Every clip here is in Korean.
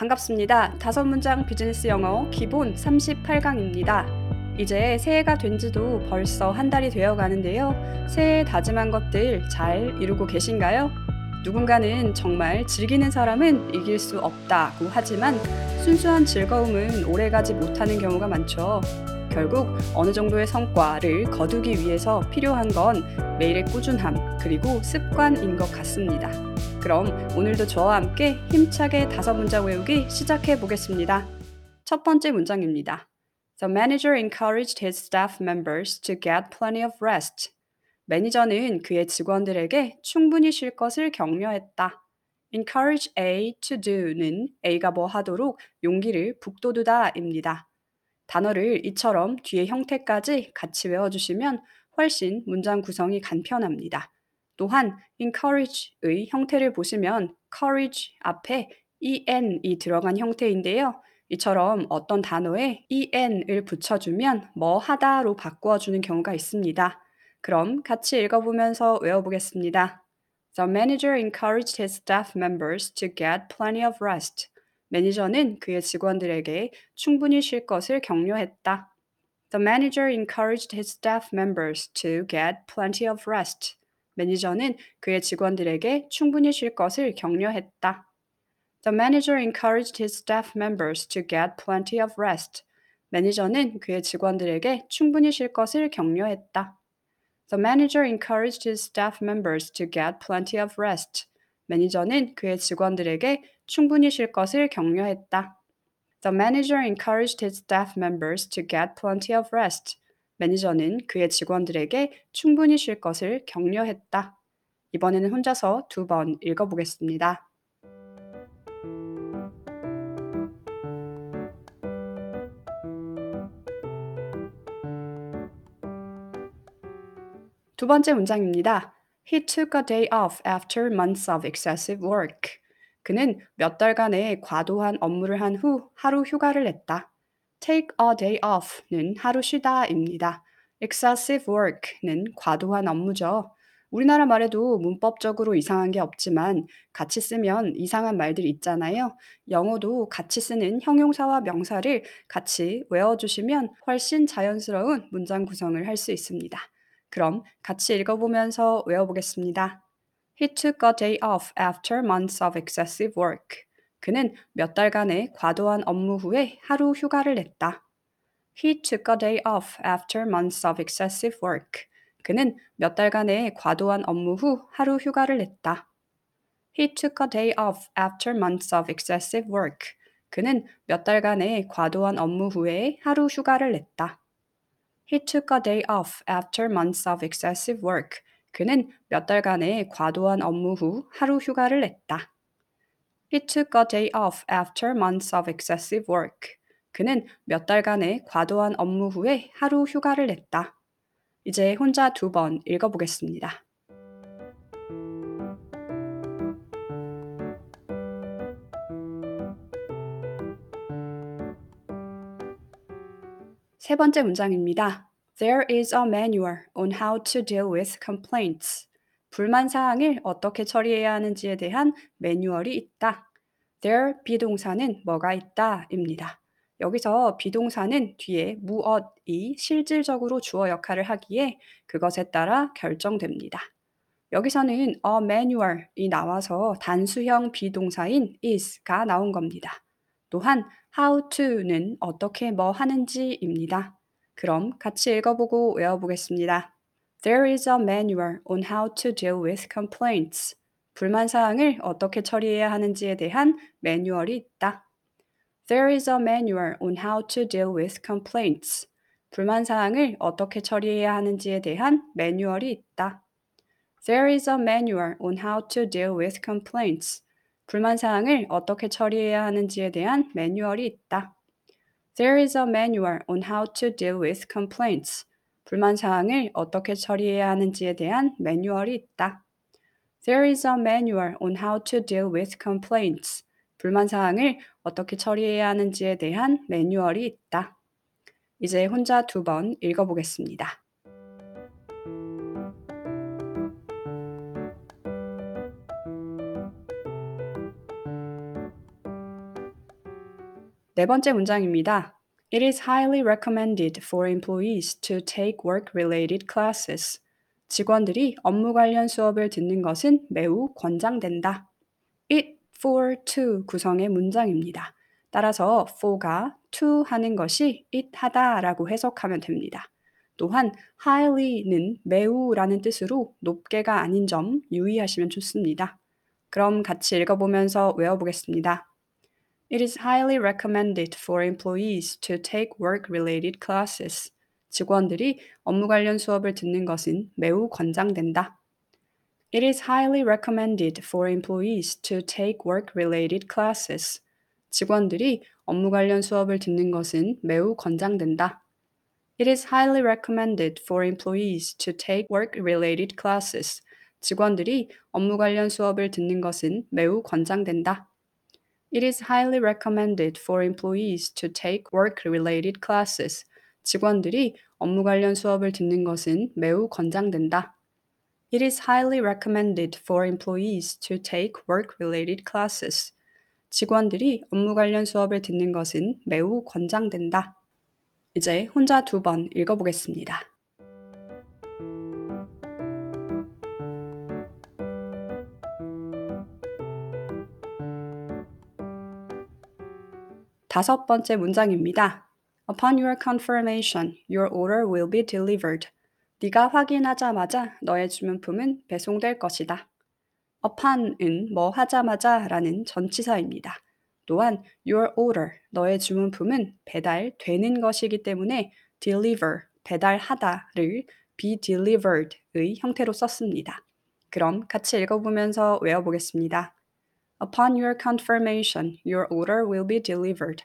반갑습니다. 다섯 문장 비즈니스 영어 기본 38강입니다. 이제 새해가 된 지도 벌써 한 달이 되어 가는데요. 새해에 다짐한 것들 잘 이루고 계신가요? 누군가는 정말 즐기는 사람은 이길 수 없다고 하지만 순수한 즐거움은 오래가지 못하는 경우가 많죠. 결국 어느 정도의 성과를 거두기 위해서 필요한 건 매일의 꾸준함 그리고 습관인 것 같습니다. 그럼 오늘도 저와 함께 힘차게 다섯 문장 외우기 시작해 보겠습니다. 첫 번째 문장입니다. The manager encouraged his staff members to get plenty of rest. 매니저는 그의 직원들에게 충분히 쉴 것을 격려했다. encourage A to do는 A가 뭐 하도록 용기를 북돋우다입니다. 단어를 이처럼 뒤에 형태까지 같이 외워주시면 훨씬 문장 구성이 간편합니다. 또한 encourage의 형태를 보시면 courage 앞에 en이 들어간 형태인데요. 이처럼 어떤 단어에 en을 붙여주면 뭐 하다로 바꾸어주는 경우가 있습니다. 그럼 같이 읽어보면서 외워보겠습니다. The manager encouraged his staff members to get plenty of rest. 매니저는 그의 직원들에게 충분히 쉴 것을 격려했다. The manager encouraged his staff members to get plenty of rest. 매니저는 그의 직원들에게 충분히 쉴 것을 격려했다. The manager encouraged his staff members to get plenty of rest. 매니저는 그의 직원들에게 충분히 쉴 것을 격려했다. The manager encouraged his staff members to get plenty of rest. 매니저는 그의 직원들에게 충분히 쉴 것을 격려했다. The manager encouraged his staff members to get plenty of rest. 매니저는 그의 직원들에게 충분히 쉴 것을 격려했다. 이번에는 혼자서 두 번 읽어보겠습니다. 두 번째 문장입니다. He took a day off after months of excessive work. 그는 몇 달간의 과도한 업무를 한 후 하루 휴가를 냈다. Take a day off는 하루 쉬다입니다. excessive work는 과도한 업무죠. 우리나라 말에도 문법적으로 이상한 게 없지만 같이 쓰면 이상한 말들 있잖아요. 영어도 같이 쓰는 형용사와 명사를 같이 외워주시면 훨씬 자연스러운 문장 구성을 할 수 있습니다. 그럼 같이 읽어보면서 외워보겠습니다. He took a day off after months of excessive work. 그는 몇 달간의 과도한 업무 후에 하루 휴가를 냈다. He took a day off after months of excessive work. 그는 몇 달간의 과도한 업무 후 하루 휴가를 냈다. He took a day off after months of excessive work. 그는 몇 달간의 과도한 업무 후에 하루 휴가를 냈다. He took a day off after months of excessive work. 그는 몇 달간의 과도한 업무 후 하루 휴가를 냈다. He took a day off after months of excessive work. 그는 몇 달간의 과도한 업무 후에 하루 휴가를 냈다. 이제 혼자 두 번 읽어보겠습니다. 세 번째 문장입니다. There is a manual on how to deal with complaints. 불만 사항을 어떻게 처리해야 하는지에 대한 매뉴얼이 있다. There 비동사는 뭐가 있다입니다. 여기서 비동사는 뒤에 무엇이 실질적으로 주어 역할을 하기에 그것에 따라 결정됩니다. 여기서는 a manual이 나와서 단수형 비동사인 is가 나온 겁니다. 또한 how to는 어떻게 뭐 하는지입니다. 그럼 같이 읽어보고 외워보겠습니다. There is a manual on how to deal with complaints. 불만 사항을 어떻게 처리해야 하는지에 대한 매뉴얼이 있다. There is a manual on how to deal with complaints. 불만 사항을 어떻게 처리해야 하는지에 대한 매뉴얼이 있다. There is a manual on how to deal with complaints. 불만 사항을 어떻게 처리해야 하는지에 대한 매뉴얼이 있다. There is a manual on how to deal with complaints. 불만 사항을 어떻게 처리해야 하는지에 대한 매뉴얼이 있다. There is a manual on how to deal with complaints. 불만 사항을 어떻게 처리해야 하는지에 대한 매뉴얼이 있다. 이제 혼자 두 번 읽어보겠습니다. 네 번째 문장입니다. It is highly recommended for employees to take work-related classes. 직원들이 업무 관련 수업을 듣는 것은 매우 권장된다. It for to 구성의 문장입니다. 따라서 for가 to 하는 것이 it 하다라고 해석하면 됩니다. 또한 highly는 매우라는 뜻으로 높게가 아닌 점 유의하시면 좋습니다. 그럼 같이 읽어보면서 외워보겠습니다. It is highly recommended for employees to take work-related classes. 직원들이 업무 관련 수업을 듣는 것은 매우 권장된다. It is highly recommended for employees to take work-related classes. 직원들이 업무 관련 수업을 듣는 것은 매우 권장된다. It is highly recommended for employees to take work-related classes. 직원들이 업무 관련 수업을 듣는 것은 매우 권장된다. It is highly recommended for employees to take work-related classes. 직원들이 업무 관련 수업을 듣는 것은 매우 권장된다. It is highly recommended for employees to take work-related classes. 직원들이 업무 관련 수업을 듣는 것은 매우 권장된다. 이제 혼자 두 번 읽어보겠습니다. 다섯 번째 문장입니다. Upon your confirmation, your order will be delivered. 네가 확인하자마자 너의 주문품은 배송될 것이다. upon은 뭐 하자마자 라는 전치사입니다. 또한 your order, 너의 주문품은 배달되는 것이기 때문에 deliver, 배달하다를 be delivered의 형태로 썼습니다. 그럼 같이 읽어보면서 외워보겠습니다. Upon your confirmation, your order will be delivered.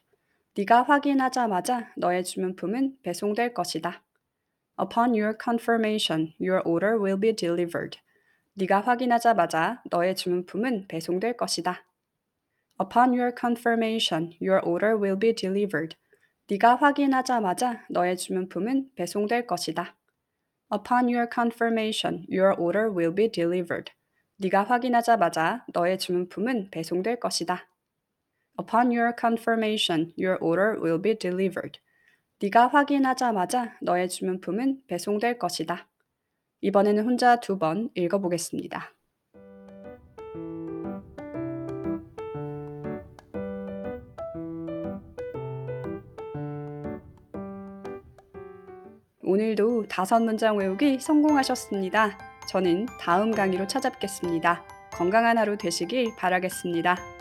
네가 확인하자마자 너의 주문품은 배송될 것이다. Upon your confirmation, your order will be delivered. 네가 확인하자마자 너의 주문품은 배송될 것이다. Upon your confirmation, your order will be delivered. 네가 확인하자마자 너의 주문품은 배송될 것이다. Upon your confirmation, your order will be delivered. 네가 확인하자마자 너의 주문품은 배송될 것이다. Upon your confirmation, your order will be delivered. 네가 확인하자마자 너의 주문품은 배송될 것이다. 이번에는 혼자 두 번 읽어보겠습니다. 오늘도 다섯 문장 외우기 성공하셨습니다. 저는 다음 강의로 찾아뵙겠습니다. 건강한 하루 되시길 바라겠습니다.